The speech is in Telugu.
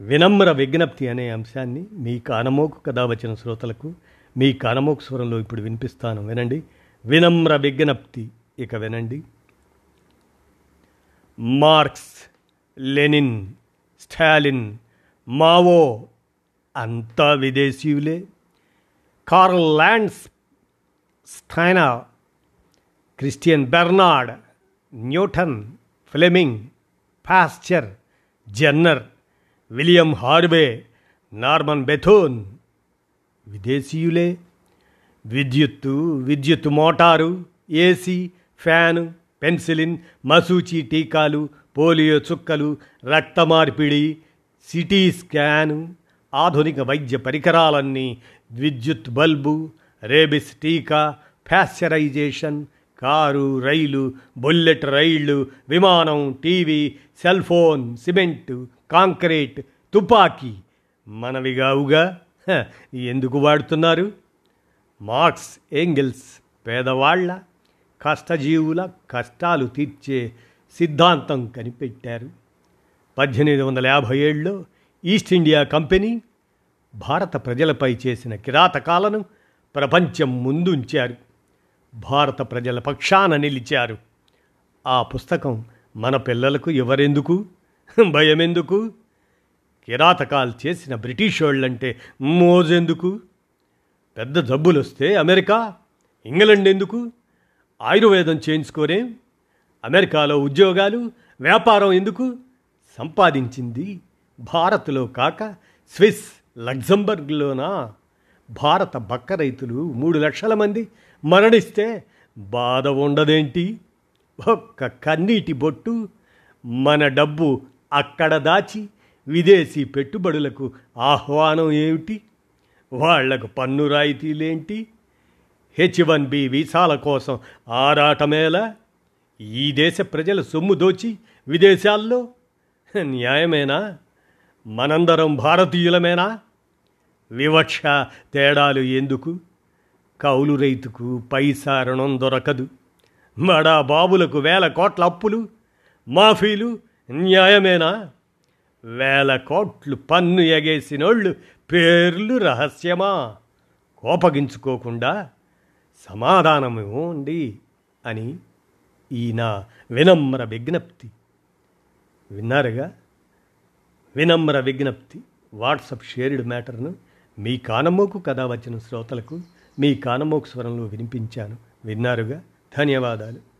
వినమ్ర విజ్ఞప్తి అనే అంశాన్ని మీ కానమోకు కథ వచ్చిన శ్రోతలకు మీ కానమోకు స్వరంలో ఇప్పుడు వినిపిస్తాను. వినండి. వినమ్ర విజ్ఞప్తి. ఇక వినండి. మార్క్స్ లెనిన్ స్టాలిన్ మావో అంతా విదేశీయులే. Karl Landsteiner Christiaan Barnard Newton Fleming Pasteur Jenner William Harvey Norman Bethune. విదేశీయులే? విద్యుత్తు విద్యుత్ మోటారు ఏసీ ఫ్యాను పెన్సిలిన్ మసూచి టీకాలు పోలియో చుక్కలు రక్త మార్పిడి సిటీ స్కాను ఆధునిక వైద్య పరికరాలన్నీ విద్యుత్ బల్బు రేబిస్ టీకా ఫ్యాస్చరైజేషన్ కారు రైలు బుల్లెట్ రైళ్ళు విమానం TV cell phone cement concrete తుపాకీ. మనవిగావుగా ఎందుకు వాడుతున్నారు? మార్క్స్ ఏంగిల్స్ పేదవాళ్ళ కష్టజీవుల కష్టాలు తీర్చే సిద్ధాంతం కనిపెట్టారు. పద్దెనిమిది వందల యాభై ఏడులో ఈస్ట్ ఇండియా కంపెనీ భారత ప్రజలపై చేసిన కిరాతకాలను ప్రపంచం ముందుంచారు. భారత ప్రజల పక్షాన నిలిచారు. ఆ పుస్తకం మన పిల్లలకు ఎవరెందుకు భయమెందుకు? కిరాతకాలు చేసిన బ్రిటిష్ వాళ్ళంటే మోజెందుకు? పెద్ద జబ్బులు వస్తే అమెరికా? ఇంగ్లండ్ ఎందుకు ఆయుర్వేదం చేయించుకోరే? అమెరికాలో ఉద్యోగాలు వ్యాపారం ఎందుకు? సంపాదించింది భారత్లో కాక స్విస్ లగ్జంబర్గ్లోనా? భారత బక్క రైతులు మూడు లక్షల మంది మరణిస్తే బాధ ఉండదేంటి? ఒక్క కన్నీటి బొట్టు మన డబ్బు అక్కడ దాచి విదేశీ పెట్టుబడులకు ఆహ్వానం ఏమిటి? వాళ్ళకు పన్ను రాయితీలేంటి? హెచ్ వన్ బి వీసాల కోసం ఆరాటమేలా? ఈ దేశ ప్రజల సొమ్ము దోచి విదేశాల్లో? న్యాయమేనా? మనందరం భారతీయులమేనా? వివక్ష తేడాలు ఎందుకు? కౌలు రైతుకు పైసా రుణం దొరకదు. మడా బాబులకు వేల కోట్ల అప్పులు మాఫీలు న్యాయమేనా? వేల కోట్లు పన్ను ఎగేసినోళ్ళు పేర్లు రహస్యమా? కోపగించుకోకుండా సమాధానమివ్వండి అని ఈ నా వినమ్ర విజ్ఞప్తి. విన్నారుగా? వినమ్ర విజ్ఞప్తి వాట్సప్ షేర్డ్ మ్యాటర్ను మీ కానమోకు కథ వచ్చిన శ్రోతలకు మీ కానమోకు స్వరంలో వినిపించాను. విన్నారుగా? ధన్యవాదాలు.